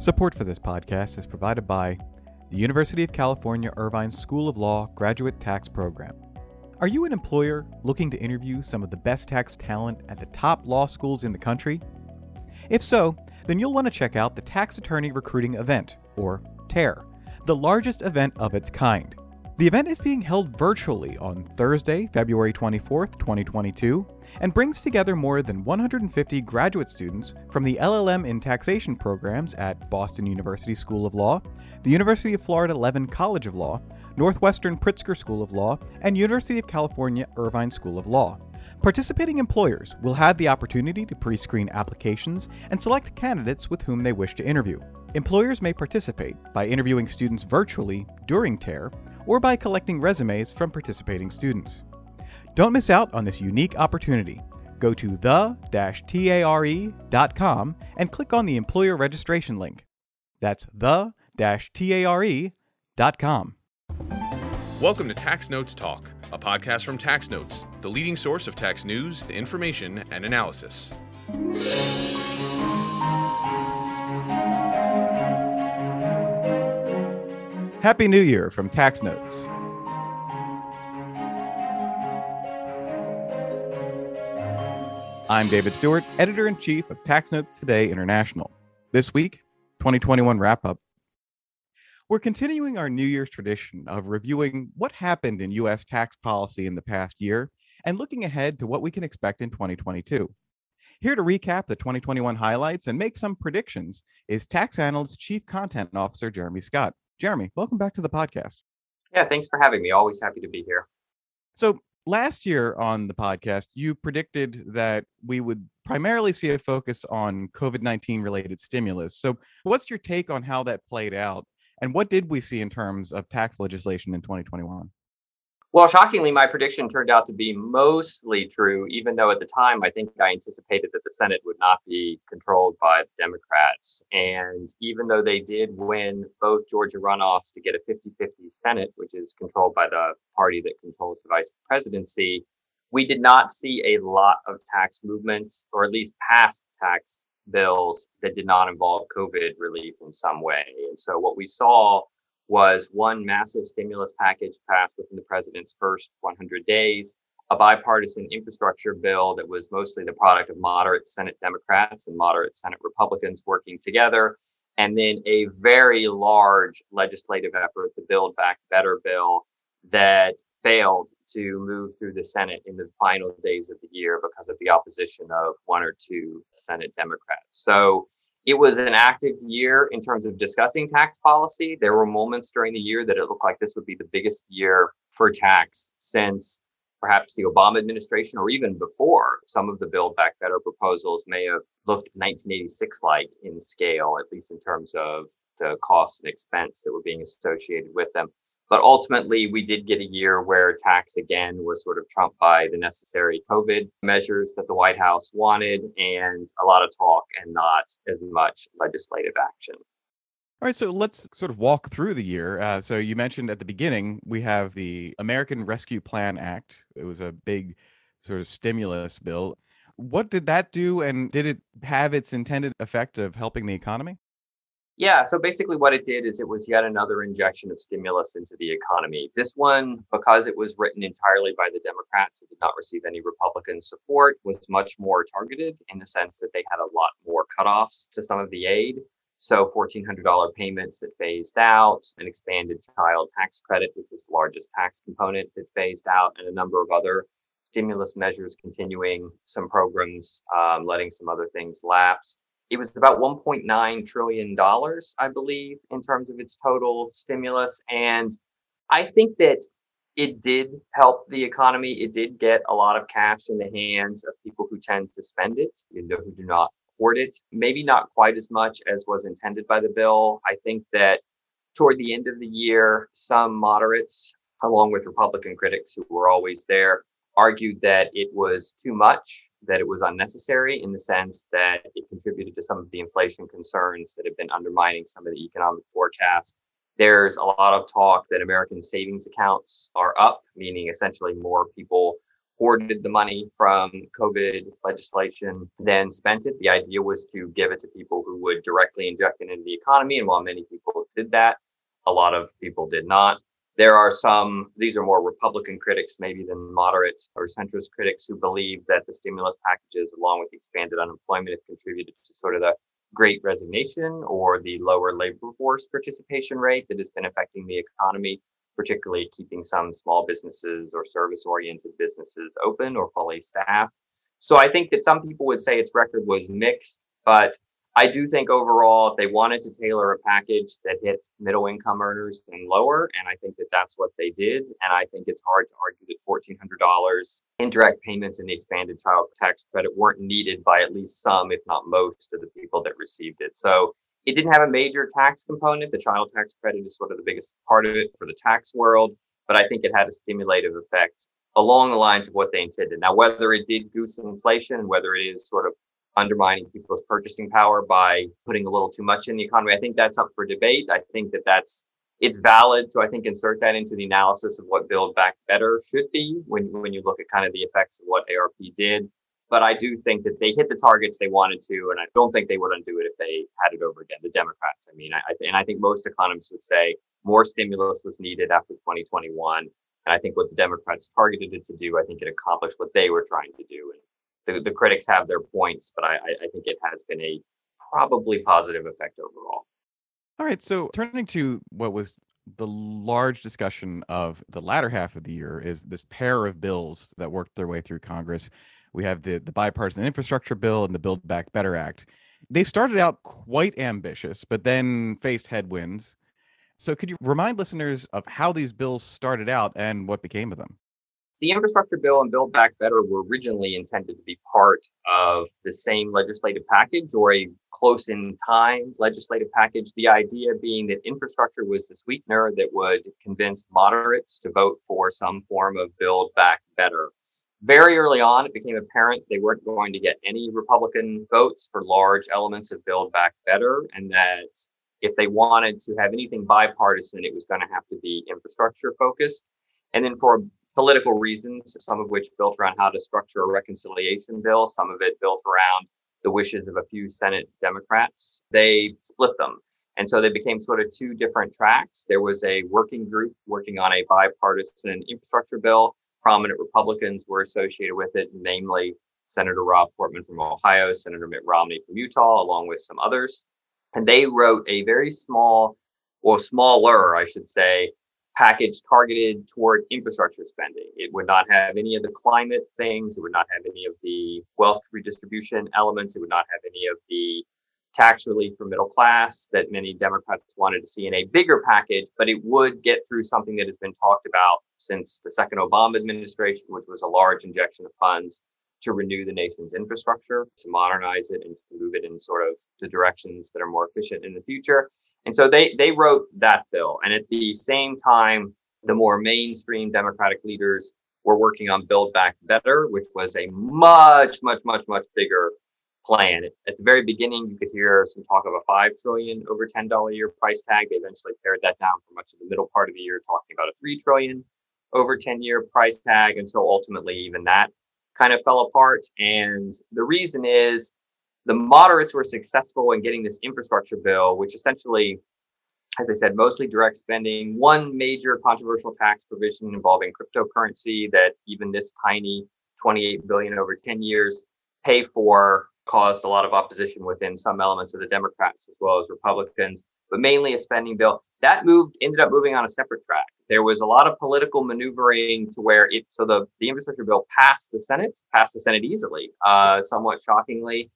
Support for this podcast is provided by the University of California Irvine School of Law Graduate Tax Program. Are you an employer looking to interview some of the best tax talent at the top law schools in the country? If so, then you'll want to check out the Tax Attorney Recruiting Event, or TARE, the largest event of its kind. The event is being held virtually on Thursday, February 24th, 2022, and brings together more than 150 graduate students from the LLM in taxation programs at Boston University School of Law, the University of Florida Levin College of Law, Northwestern Pritzker School of Law, and University of California Irvine School of Law. Participating employers will have the opportunity to pre screen applications and select candidates with whom they wish to interview. Employers may participate by interviewing students virtually during TARE or by collecting resumes from participating students. Don't miss out on this unique opportunity. Go to the-tare.com and click on the employer registration link. That's the-tare.com. Welcome to Tax Notes Talk, a podcast from Tax Notes, the leading source of tax news, information, and analysis. Happy New Year from Tax Notes. I'm David Stewart, editor in chief of Tax Notes Today International. This week, 2021 wrap up. We're continuing our New Year's tradition of reviewing what happened in U.S. tax policy in the past year and looking ahead to what we can expect in 2022. Here to recap the 2021 highlights and make some predictions is tax analyst chief content officer Jeremy Scott. Jeremy, welcome back to the podcast. Yeah, thanks for having me. Always happy to be here. So, last year on the podcast, you predicted that we would primarily see a focus on COVID 19 related stimulus. So, what's your take on how that played out? And what did we see in terms of tax legislation in 2021? Well, shockingly, my prediction turned out to be mostly true, even though at the time I think I anticipated that the Senate would not be controlled by the Democrats. And even though they did win both Georgia runoffs to get a 50 50 Senate, which is controlled by the party that controls the vice presidency, we did not see a lot of tax movement, or at least passed tax bills that did not involve COVID relief in some way. And so what we saw was one massive stimulus package passed within the president's first 100 days, a bipartisan infrastructure bill that was mostly the product of moderate Senate Democrats and moderate Senate Republicans working together, and then a very large legislative effort, the Build Back Better bill, that failed to move through the Senate in the final days of the year because of the opposition of one or two Senate Democrats. So it was an active year in terms of discussing tax policy. There were moments during the year that it looked like this would be the biggest year for tax since perhaps the Obama administration or even before. Some of the Build Back Better proposals may have looked 1986 like in scale, at least in terms of the costs and expense that were being associated with them. But ultimately, we did get a year where tax again was sort of trumped by the necessary COVID measures that the White House wanted and a lot of talk and not as much legislative action. All right, so let's sort of walk through the year. Uh, so you mentioned at the beginning we have the American Rescue Plan Act. It was a big sort of stimulus bill. What did that do, and did it have its intended effect of helping the economy? Yeah, so basically what it did is it was yet another injection of stimulus into the economy. This one, because it was written entirely by the Democrats, it did not receive any Republican support, was much more targeted in the sense that they had a lot more cutoffs to some of the aid. So $1,400 payments that phased out, an expanded child tax credit, which was the largest tax component that phased out, and a number of other stimulus measures continuing, some programs um, letting some other things lapse it was about 1.9 trillion dollars i believe in terms of its total stimulus. And i think that it did help the economy. It did get a lot of cash in the hands of people who tend to spend it you know who do not hoard it. Maybe not quite as much as was intended by the bill. I think that toward the end of the year some moderates along with republican critics who were always there argued that it was too much, that it was unnecessary in the sense that it contributed to some of the inflation concerns that have been undermining some of the economic forecasts. There's a lot of talk that American savings accounts are up, meaning essentially more people hoarded the money from COVID legislation, then spent it. The idea was to give it to people who would directly inject it into the economy. And while many people did that, a lot of people did not. There are some, these are more Republican critics, maybe than moderate or centrist critics, who believe that the stimulus packages, along with expanded unemployment, have contributed to sort of the great resignation or the lower labor force participation rate that has been affecting the economy, particularly keeping some small businesses or service oriented businesses open or fully staffed. So I think that some people would say its record was mixed, but I do think overall, if they wanted to tailor a package that hit middle income earners and lower, and I think that that's what they did. And I think it's hard to argue that $1,400 indirect payments and the expanded child tax credit weren't needed by at least some, if not most, of the people that received it. So it didn't have a major tax component. The child tax credit is sort of the biggest part of it for the tax world, but I think it had a stimulative effect along the lines of what they intended. Now, whether it did goose inflation, whether it is sort of undermining people's purchasing power by putting a little too much in the economy. I think that's up for debate. I think that that's it's valid to I think insert that into the analysis of what Build Back Better should be when when you look at kind of the effects of what ARP did. But I do think that they hit the targets they wanted to, and I don't think they would undo it if they had it over again. The Democrats, I mean, I, and I think most economists would say more stimulus was needed after 2021. And I think what the Democrats targeted it to do, I think it accomplished what they were trying to do. And the, the critics have their points, but I, I think it has been a probably positive effect overall. All right. So turning to what was the large discussion of the latter half of the year is this pair of bills that worked their way through Congress. We have the, the bipartisan infrastructure bill and the Build Back Better Act. They started out quite ambitious, but then faced headwinds. So, could you remind listeners of how these bills started out and what became of them? The infrastructure bill and Build Back Better were originally intended to be part of the same legislative package or a close in time legislative package. The idea being that infrastructure was the sweetener that would convince moderates to vote for some form of Build Back Better. Very early on, it became apparent they weren't going to get any Republican votes for large elements of Build Back Better, and that if they wanted to have anything bipartisan, it was going to have to be infrastructure focused. And then for political reasons, some of which built around how to structure a reconciliation bill, some of it built around the wishes of a few Senate Democrats. They split them. And so they became sort of two different tracks. There was a working group working on a bipartisan infrastructure bill. Prominent Republicans were associated with it, namely Senator Rob Portman from Ohio, Senator Mitt Romney from Utah, along with some others. And they wrote a very small, or smaller, I should say, package targeted toward infrastructure spending. It would not have any of the climate things. It would not have any of the wealth redistribution elements. It would not have any of the tax relief for middle class that many Democrats wanted to see in a bigger package, but it would get through something that has been talked about since the second Obama administration, which was a large injection of funds to renew the nation's infrastructure, to modernize it, and to move it in sort of the directions that are more efficient in the future. And so they they wrote that bill. And at the same time, the more mainstream Democratic leaders were working on Build Back Better, which was a much, much, much, much bigger plan. At the very beginning, you could hear some talk of a five trillion over ten dollar a year price tag. They eventually pared that down for much of the middle part of the year, talking about a three trillion over 10 year price tag until ultimately even that kind of fell apart. And the reason is the moderates were successful in getting this infrastructure bill, which essentially, as I said, mostly direct spending, one major controversial tax provision involving cryptocurrency that even this tiny 28 billion over 10 years pay for caused a lot of opposition within some elements of the Democrats as well as Republicans, but mainly a spending bill. That moved ended up moving on a separate track. There was a lot of political maneuvering to where it so the the infrastructure bill passed the Senate, passed the Senate easily, uh, somewhat shockingly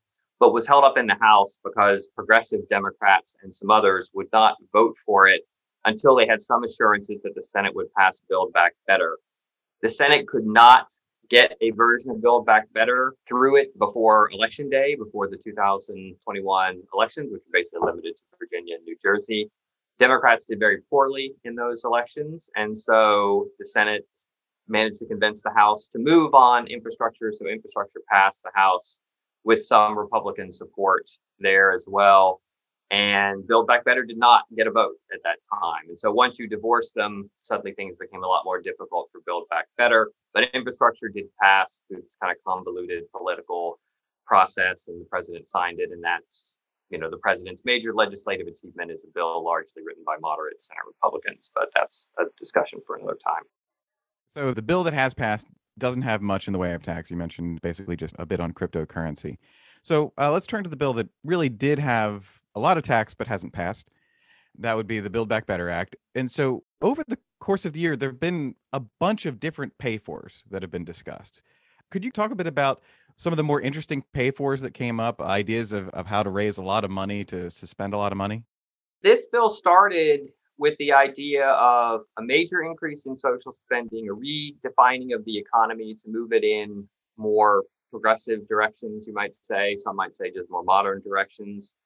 but was held up in the House because progressive Democrats and some others would not vote for it until they had some assurances that the Senate would pass Build Back Better. The Senate could not get a version of Build Back Better through it before Election Day, before the 2021 elections, which were basically limited to Virginia and New Jersey. Democrats did very poorly in those elections. And so the Senate managed to convince the House to move on infrastructure. So infrastructure passed the House with some Republican support there as well. And Build Back Better did not get a vote at that time. And so once you divorce them, suddenly things became a lot more difficult for Build Back Better. But infrastructure did pass through this kind of convoluted political process, and the president signed it. And that's, you know, the president's major legislative achievement is a bill largely written by moderate Senate Republicans. But that's a discussion for another time. So the bill that has passed doesn't have much in the way of tax. You mentioned basically just a bit on cryptocurrency. So uh, let's turn to the bill that really did have a lot of tax but hasn't passed. That would be the Build Back Better Act. And so over the course of the year, there have been a bunch of different pay fors that have been discussed. Could you talk a bit about some of the more interesting pay fors that came up, ideas of, of how to raise a lot of money to, to spend a lot of money? This bill started with the idea of a major increase in social spending, a redefining of the economy to move it in more progressive directions, you might say. Some might say just more modern directions.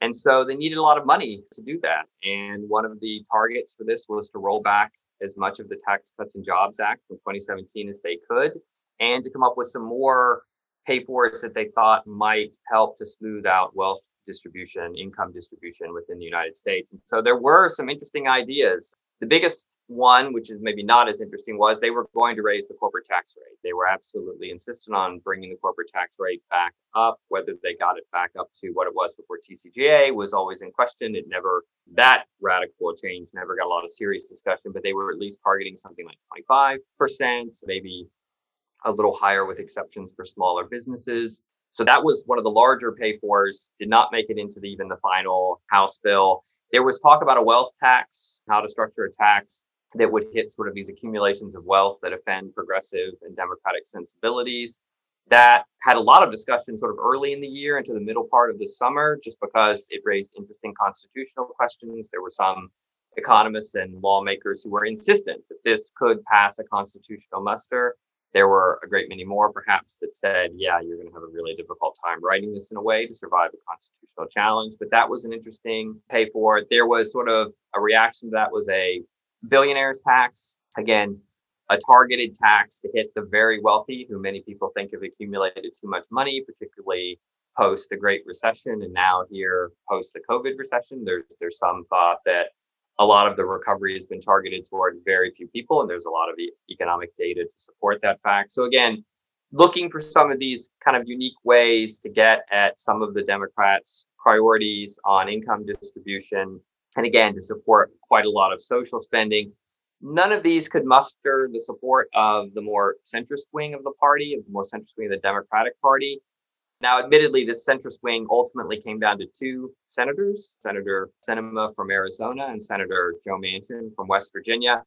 And so they needed a lot of money to do that. And one of the targets for this was to roll back as much of the Tax Cuts and Jobs Act from 2017 as they could, and to come up with some more pay fors that they thought might help to smooth out wealth distribution, income distribution within the United States. And so there were some interesting ideas. The biggest one, which is maybe not as interesting, was they were going to raise the corporate tax rate. They were absolutely insistent on bringing the corporate tax rate back up. Whether they got it back up to what it was before TCJA was always in question. It never, that radical change never got a lot of serious discussion, but they were at least targeting something like 25%, maybe a little higher with exceptions for smaller businesses. So that was one of the larger pay fors, did not make it into the, even the final House bill. There was talk about a wealth tax, how to structure a tax that would hit sort of these accumulations of wealth that offend progressive and democratic sensibilities. That had a lot of discussion sort of early in the year into the middle part of the summer, just because it raised interesting constitutional questions. There were some economists and lawmakers who were insistent that this could pass a constitutional muster. There were a great many more, perhaps, that said, yeah, you're going to have a really difficult time writing this in a way to survive a constitutional challenge. But that was an interesting pay for it. There was sort of a reaction to that was a billionaires tax. Again, a targeted tax to hit the very wealthy, who many people think have accumulated too much money, particularly post the Great Recession and now here post the COVID recession. There's there's some thought that a lot of the recovery has been targeted toward very few people, and there's a lot of e- economic data to support that fact. So again, looking for some of these kind of unique ways to get at some of the Democrats' priorities on income distribution, and again to support quite a lot of social spending. None of these could muster the support of the more centrist wing of the party, of the more centrist wing of the Democratic Party. Now, admittedly, this centrist wing ultimately came down to two senators Senator Sinema from Arizona and Senator Joe Manchin from West Virginia.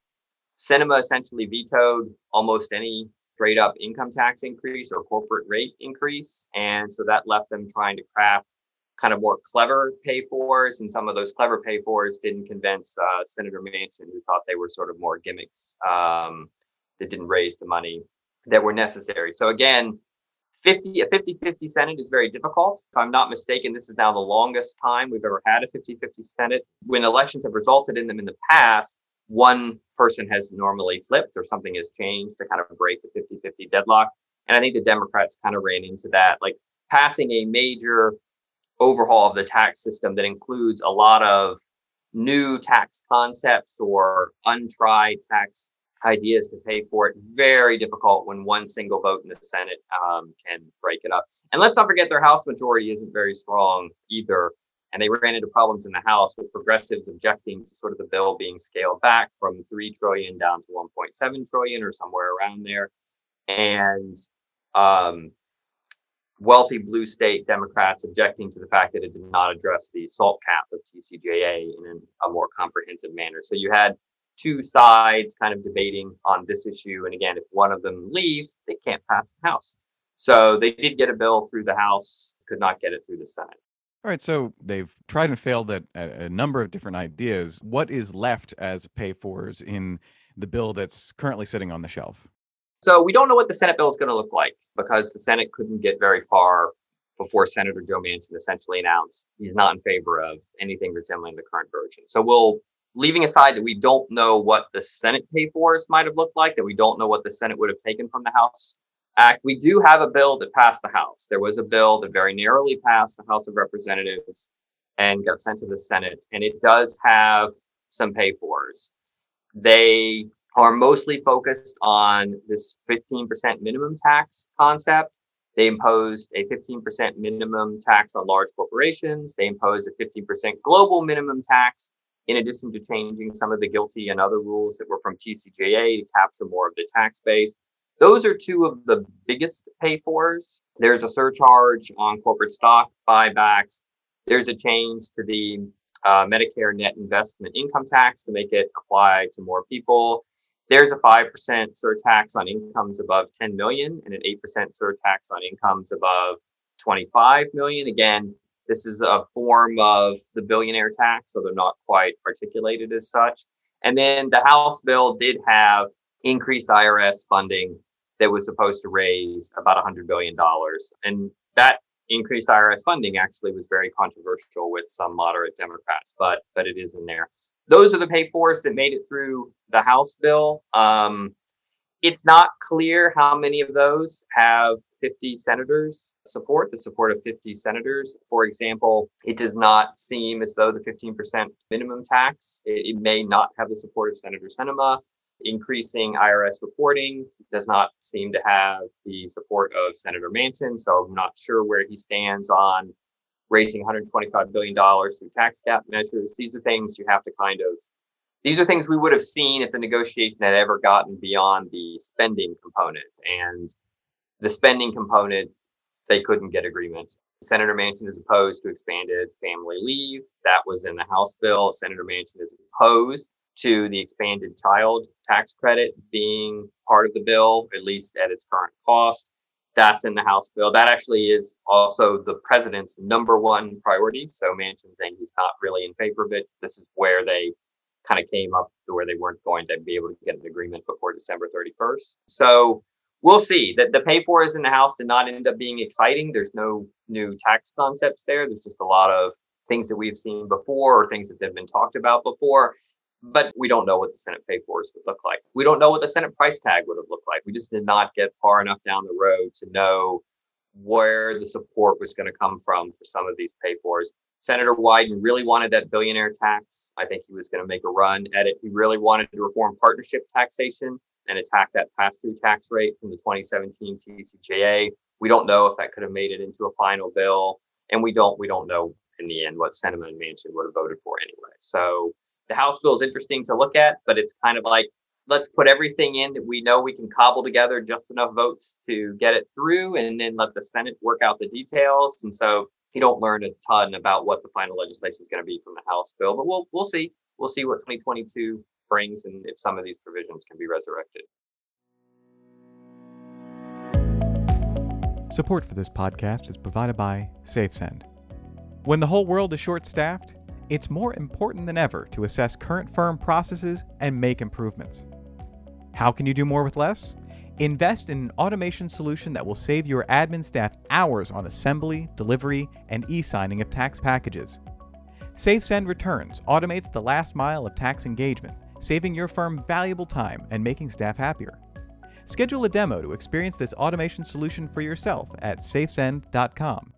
Sinema essentially vetoed almost any straight up income tax increase or corporate rate increase. And so that left them trying to craft kind of more clever pay fors. And some of those clever pay fors didn't convince uh, Senator Manchin, who thought they were sort of more gimmicks um, that didn't raise the money that were necessary. So again, 50 a 50-50 senate is very difficult. If i'm not mistaken this is now the longest time we've ever had a 50-50 senate. When elections have resulted in them in the past one person has normally flipped or something has changed to kind of break the 50-50 deadlock. And i think the democrats kind of ran into that like passing a major overhaul of the tax system that includes a lot of new tax concepts or untried tax ideas to pay for it. Very difficult when one single vote in the Senate um, can break it up. And let's not forget their House majority isn't very strong either. And they ran into problems in the House with progressives objecting to sort of the bill being scaled back from 3 trillion down to 1.7 trillion or somewhere around there. And um, wealthy blue state Democrats objecting to the fact that it did not address the SALT cap of TCJA in a more comprehensive manner. So you had two sides kind of debating on this issue. And again, if one of them leaves, they can't pass the House. So they did get a bill through the House, could not get it through the Senate. All right, so they've tried and failed at, at a number of different ideas. What is left as pay fors in the bill that's currently sitting on the shelf? So we don't know what the Senate bill is going to look like because the Senate couldn't get very far before Senator Joe Manchin essentially announced he's not in favor of anything resembling the current version. So we'll leaving aside that we don't know what the Senate pay fors might have looked like, that we don't know what the Senate would have taken from the House Act, we do have a bill that passed the House. There was a bill that very narrowly passed the House of Representatives and got sent to the Senate. And it does have some pay fors. They are mostly focused on this 15% minimum tax concept. They imposed a 15% minimum tax on large corporations. They imposed a 15% global minimum tax, in addition to changing some of the GILTI and other rules that were from TCJA to capture more of the tax base. Those are two of the biggest pay fors. There's a surcharge on corporate stock buybacks. There's a change to the uh, Medicare net investment income tax to make it apply to more people. There's a 5% surtax on incomes above 10 million and an 8% surtax on incomes above 25 million. Again, this is a form of the billionaire tax, so they're not quite articulated as such. And then the House bill did have increased IRS funding that was supposed to raise about $100 billion. And that increased IRS funding actually was very controversial with some moderate Democrats, but but it is in there. Those are the pay fors that made it through the House bill. Um, it's not clear how many of those have 50 senators support, the support of 50 senators. For example, it does not seem as though the 15% minimum tax, it, it may not have the support of Senator Sinema. Increasing IRS reporting does not seem to have the support of Senator Manchin, so I'm not sure where he stands on raising $125 billion through tax gap measures. These are things you have to kind of, these are things we would have seen if the negotiation had ever gotten beyond the spending component. And the spending component, they couldn't get agreement. Senator Manchin is opposed to expanded family leave. That was in the House bill. Senator Manchin is opposed to the expanded child tax credit being part of the bill, at least at its current cost. That's in the House bill. That actually is also the president's number one priority. So Manchin saying he's not really in favor of it. This is where they kind of came up to where they weren't going to be able to get an agreement before December 31st. So we'll see. That the pay for is in the House did not end up being exciting. There's no new tax concepts there. There's just a lot of things that we've seen before or things that have been talked about before but we don't know what the Senate pay fors would look like. We don't know what the Senate price tag would have looked like. We just did not get far enough down the road to know where the support was going to come from for some of these pay fors. Senator Wyden really wanted that billionaire tax. I think he was going to make a run at it. He really wanted to reform partnership taxation and attack that pass-through tax rate from the 2017 TCJA. We don't know if that could have made it into a final bill, and we don't we don't know in the end what Sinema and Manchin would have voted for anyway. So the House bill is interesting to look at, but it's kind of like let's put everything in that we know we can cobble together just enough votes to get it through, and then let the Senate work out the details. And so you don't learn a ton about what the final legislation is going to be from the House bill, but we'll we'll see. We'll see what 2022 brings and if some of these provisions can be resurrected. Support for this podcast is provided by SafeSend. When the whole world is short staffed, it's more important than ever to assess current firm processes and make improvements. How can you do more with less? Invest in an automation solution that will save your admin staff hours on assembly, delivery, and e signing of tax packages. SafeSend Returns automates the last mile of tax engagement, saving your firm valuable time and making staff happier. Schedule a demo to experience this automation solution for yourself at safesend.com.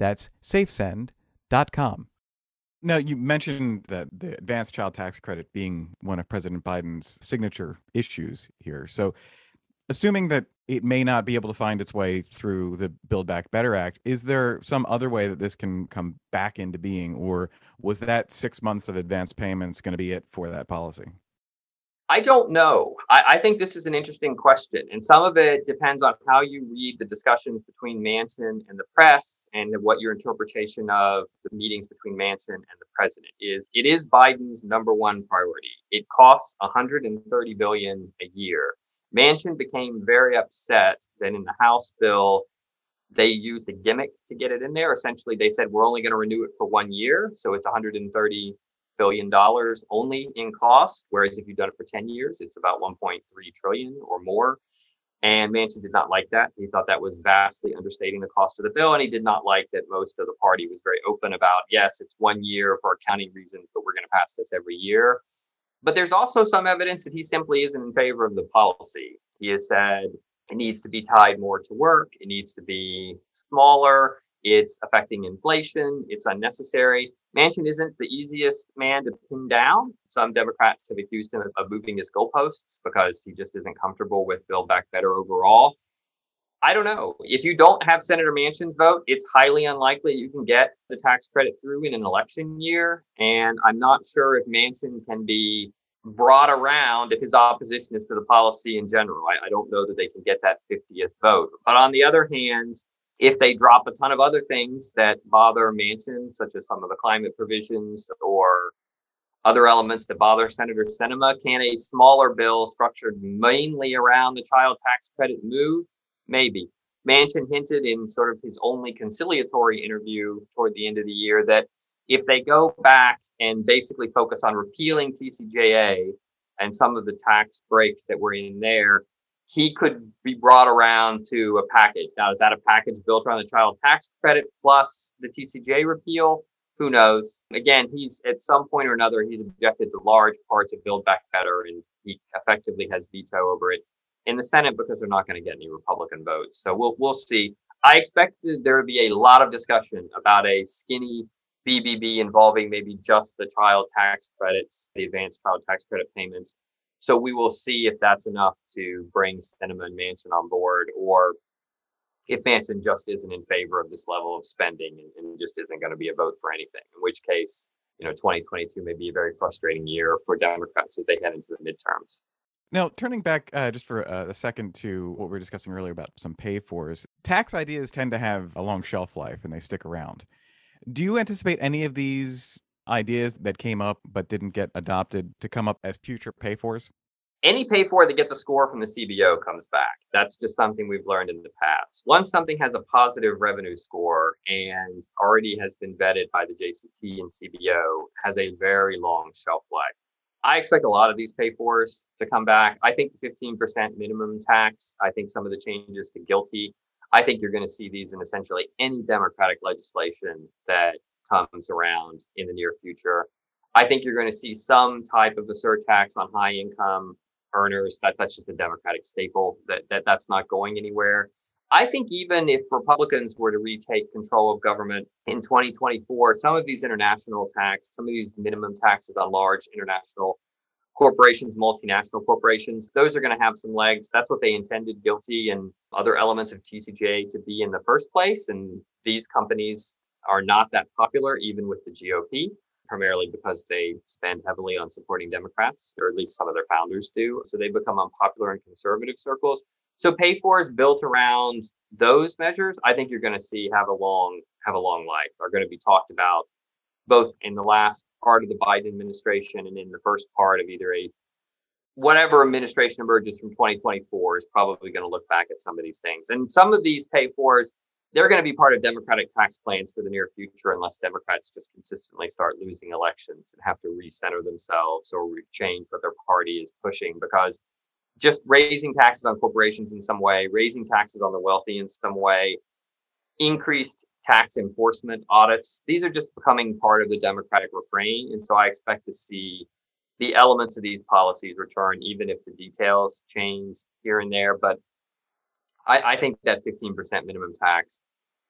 That's safesend.com. Now, you mentioned that the advanced child tax credit being one of President Biden's signature issues here. So, assuming that it may not be able to find its way through the Build Back Better Act, is there some other way that this can come back into being, or was that six months of advance payments going to be it for that policy? I don't know. I, I, think this is an interesting question. And some of it depends on how you read the discussions between Manchin and the press and what your interpretation of the meetings between Manchin and the president is. It is Biden's number one priority. It costs 130 billion a year. Manchin became very upset that in the House bill, they used a gimmick to get it in there. Essentially, they said, we're only going to renew it for one year. So it's 130 billion dollars only in cost, whereas if you've done it for 10 years, it's about 1.3 trillion or more. And Manchin did not like that. He thought that was vastly understating the cost of the bill, and he did not like that most of the party was very open about, yes, it's one year for accounting reasons, but we're going to pass this every year. But there's also some evidence that he simply isn't in favor of the policy. He has said it needs to be tied more to work, it needs to be smaller, It's affecting inflation. It's unnecessary. Manchin isn't the easiest man to pin down. Some Democrats have accused him of moving his goalposts because he just isn't comfortable with Build Back Better overall. I don't know. If you don't have Senator Manchin's vote, it's highly unlikely you can get the tax credit through in an election year. And I'm not sure if Manchin can be brought around if his opposition is to the policy in general. I, I, don't know that they can get that 50th vote. But on the other hand, if they drop a ton of other things that bother Manchin, such as some of the climate provisions or other elements that bother Senator Sinema, can a smaller bill structured mainly around the child tax credit move? Maybe. Manchin hinted in sort of his only conciliatory interview toward the end of the year that if they go back and basically focus on repealing TCJA and some of the tax breaks that were in there, he could be brought around to a package. Now, is that a package built around the child tax credit plus the TCJA repeal? Who knows? Again, he's at some point or another, he's objected to large parts of Build Back Better and he effectively has veto over it in the Senate because they're not going to get any Republican votes. So we'll, we'll see. I expect there to be a lot of discussion about a skinny BBB involving maybe just the child tax credits, the advanced child tax credit payments. So we will see if that's enough to bring Sinema and Manchin on board, or if Manchin just isn't in favor of this level of spending and, and just isn't going to be a vote for anything. In which case, you know, 2022 may be a very frustrating year for Democrats as they head into the midterms. Now, turning back uh, just for uh, a second to what we were discussing earlier about some pay fors, tax ideas tend to have a long shelf life and they stick around. Do you anticipate any of these ideas that came up but didn't get adopted to come up as future pay fors? Any pay for that gets a score from the CBO comes back. That's just something we've learned in the past. Once something has a positive revenue score and already has been vetted by the JCT and CBO, has a very long shelf life. I expect a lot of these pay fors to come back. I think the 15% minimum tax, I think some of the changes to GILTI, I think you're going to see these in essentially any Democratic legislation that comes around in the near future. I think you're going to see some type of a surtax on high income earners. That that's just a Democratic staple. That that that's not going anywhere. I think even if Republicans were to retake control of government in 2024, some of these international tax, some of these minimum taxes on large international corporations, multinational corporations, those are going to have some legs. That's what they intended GILTI and other elements of TCJ to be in the first place. And these companies are not that popular, even with the GOP, primarily because they spend heavily on supporting Democrats, or at least some of their founders do. So they become unpopular in conservative circles. So pay for is built around those measures. I think you're going to see have a long have a long life. Are going to be talked about both in the last part of the Biden administration and in the first part of either a whatever administration emerges from 2024 is probably going to look back at some of these things. And some of these pay fors, they're going to be part of Democratic tax plans for the near future unless Democrats just consistently start losing elections and have to recenter themselves or change what their party is pushing because just raising taxes on corporations in some way, raising taxes on the wealthy in some way, increased tax enforcement audits. These are just becoming part of the Democratic refrain. And so I expect to see the elements of these policies return, even if the details change here and there. But I, I think that 15% minimum tax,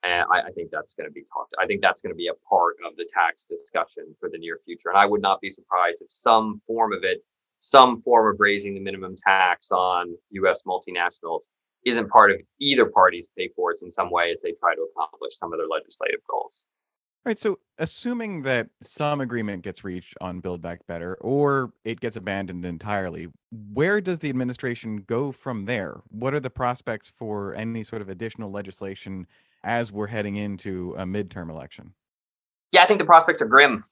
and I, I think that's going to be talked. I think that's going to be a part of the tax discussion for the near future. And I would not be surprised if some form of it, some form of raising the minimum tax on U.S. multinationals isn't part of either party's pay fors in some way as they try to accomplish some of their legislative goals. All right. So, assuming that some agreement gets reached on Build Back Better or it gets abandoned entirely, where does the administration go from there? What are the prospects for any sort of additional legislation as we're heading into a midterm election? Yeah, I think the prospects are grim.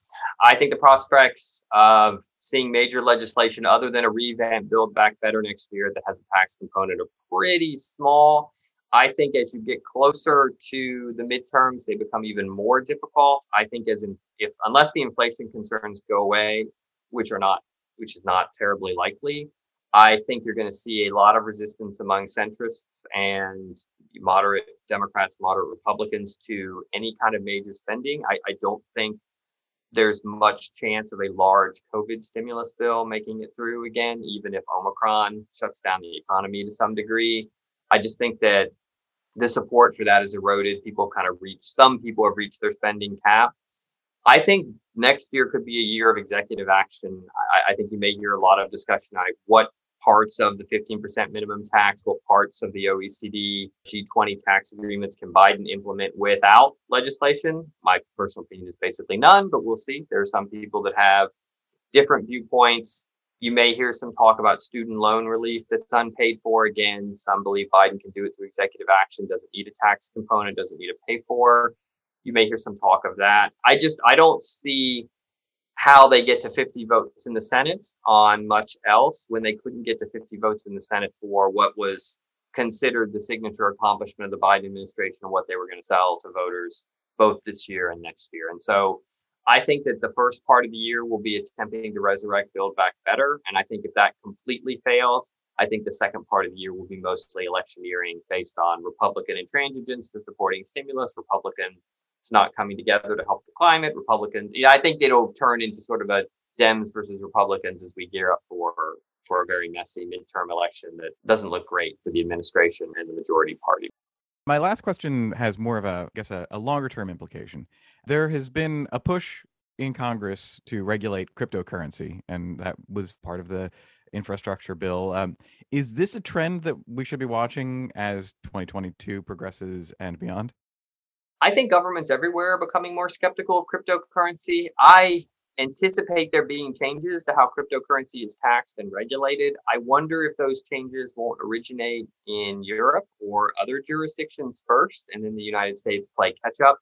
I think the prospects of seeing major legislation other than a revamp Build Back Better next year that has a tax component are pretty small. I think as you get closer to the midterms, they become even more difficult. I think as in if unless the inflation concerns go away, which are not, which is not terribly likely, I think you're going to see a lot of resistance among centrists and moderate Democrats, moderate Republicans to any kind of major spending. I, I don't think there's much chance of a large COVID stimulus bill making it through again, even if Omicron shuts down the economy to some degree. I just think that the support for that is eroded. People kind of reached, some people have reached their spending cap. I think next year could be a year of executive action. I, I think you may hear a lot of discussion on what parts of the 15% minimum tax, what parts of the OECD G20 tax agreements can Biden implement without legislation. My personal opinion is basically none, but we'll see. There are some people that have different viewpoints. You may hear some talk about student loan relief that's unpaid for. Again, some believe Biden can do it through executive action, doesn't need a tax component, doesn't need to pay for. You may hear some talk of that. I just, I don't see how they get to 50 votes in the Senate on much else when they couldn't get to 50 votes in the Senate for what was considered the signature accomplishment of the Biden administration and what they were going to sell to voters both this year and next year. And so I think that the first part of the year will be attempting to resurrect Build Back Better. And I think if that completely fails, I think the second part of the year will be mostly electioneering based on Republican intransigence to supporting stimulus, Republican it's not coming together to help the climate. Republicans, yeah, I think it'll turn into sort of a Dems versus Republicans as we gear up for for a very messy midterm election that doesn't look great for the administration and the majority party. My last question has more of a, I guess, a, a longer term implication. There has been a push in Congress to regulate cryptocurrency, and that was part of the infrastructure bill. Um, is this a trend that we should be watching as 2022 progresses and beyond? I think governments everywhere are becoming more skeptical of cryptocurrency. I anticipate there being changes to how cryptocurrency is taxed and regulated. I wonder if those changes won't originate in Europe or other jurisdictions first, and then the United States play catch up.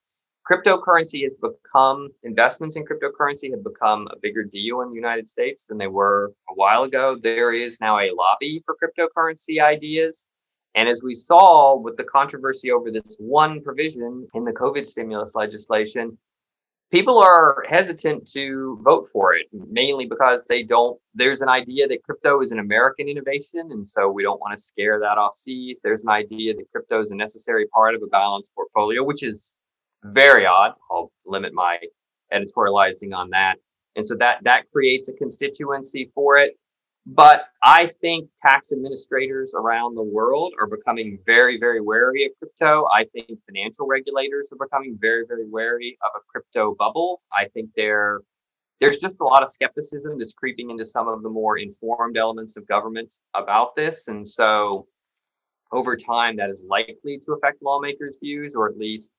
Cryptocurrency has become, investments in cryptocurrency have become a bigger deal in the United States than they were a while ago. There is now a lobby for cryptocurrency ideas. And as we saw with the controversy over this one provision in the COVID stimulus legislation, people are hesitant to vote for it, mainly because they don't, there's an idea that crypto is an American innovation. And so we don't want to scare that off seas. There's an idea that crypto is a necessary part of a balanced portfolio, which is very odd. I'll limit my editorializing on that. And so that that creates a constituency for it. But I think tax administrators around the world are becoming very, very wary of crypto. I think financial regulators are becoming very, very wary of a crypto bubble. I think there, there's just a lot of skepticism that's creeping into some of the more informed elements of government about this. And so over time, that is likely to affect lawmakers' views, or at least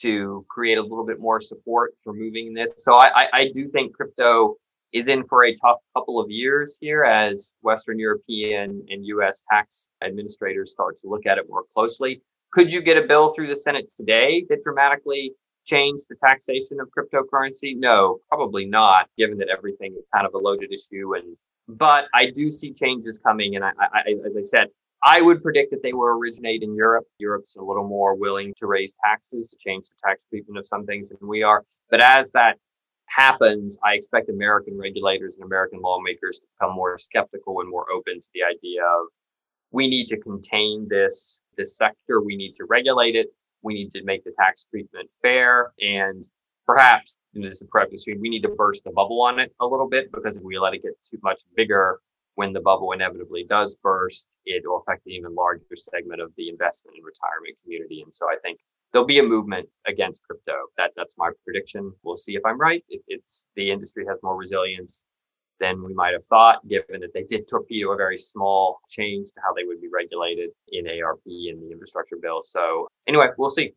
to create a little bit more support for moving this. So I, I, I do think crypto is in for a tough couple of years here as Western European and US tax administrators start to look at it more closely. Could you get a bill through the Senate today that dramatically changed the taxation of cryptocurrency? No, probably not, given that everything is kind of a loaded issue. And but I do see changes coming, and I, I, as I said, I would predict that they will originate in Europe. Europe's a little more willing to raise taxes to change the tax treatment of some things than we are. But as that happens, I expect American regulators and American lawmakers to become more skeptical and more open to the idea of we need to contain this this sector, we need to regulate it, we need to make the tax treatment fair, and perhaps and this is preface, we need to burst the bubble on it a little bit because if we let it get too much bigger, when the bubble inevitably does burst, it will affect an even larger segment of the investment and retirement community. And so I think there'll be a movement against crypto. That that's my prediction. We'll see if I'm right. It, it's the industry has more resilience than we might have thought, given that they did torpedo a very small change to how they would be regulated in ARP and the infrastructure bill. So anyway, we'll see.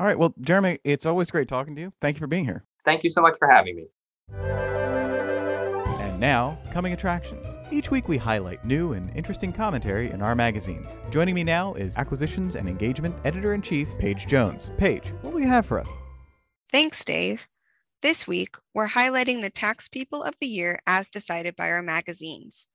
All right. Well, Jeremy, it's always great talking to you. Thank you for being here. Thank you so much for having me. Now, coming attractions. Each week we highlight new and interesting commentary in our magazines. Joining me now is Acquisitions and Engagement Editor in Chief, Paige Jones. Paige, what will you have for us? Thanks, Dave. This week, we're highlighting the tax people of the year as decided by our magazines.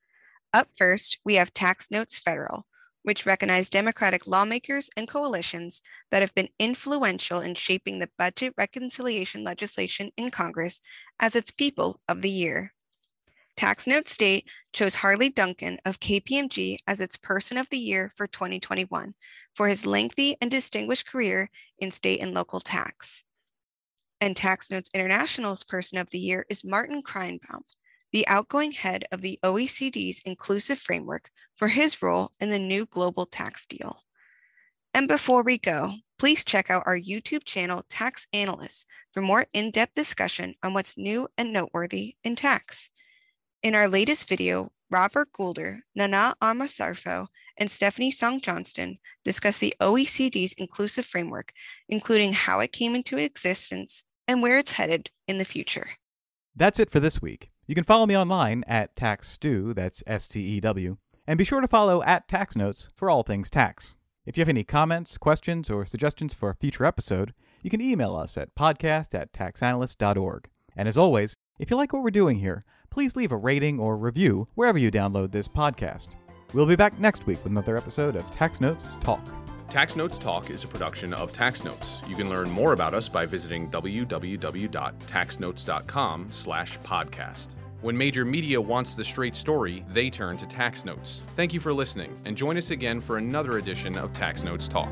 Up first, we have Tax Notes Federal, which recognize Democratic lawmakers and coalitions that have been influential in shaping the budget reconciliation legislation in Congress as its people of the year. Tax Note State chose Harley Duncan of KPMG as its Person of the Year for 2021 for his lengthy and distinguished career in state and local tax. And Tax Notes International's Person of the Year is Martin Kreienbaum, the outgoing head of the OECD's inclusive framework for his role in the new global tax deal. And before we go, please check out our YouTube channel, Tax Analysts, for more in depth discussion on what's new and noteworthy in tax. In our latest video, Robert Goulder, Nana Ama Sarfo, and Stephanie Soong Johnston discuss the OECD's inclusive framework, including how it came into existence and where it's headed in the future. That's it for this week. You can follow me online at TaxStew, that's S T E W, and be sure to follow at Tax Notes for all things tax. If you have any comments, questions, or suggestions for a future episode, you can email us at podcast at taxanalyst.org. And as always, if you like what we're doing here, please leave a rating or review wherever you download this podcast. We'll be back next week with another episode of Tax Notes Talk. Tax Notes Talk is a production of Tax Notes. You can learn more about us by visiting www.taxnotes.com slash podcast. When major media wants the straight story, they turn to Tax Notes. Thank you for listening, and join us again for another edition of Tax Notes Talk.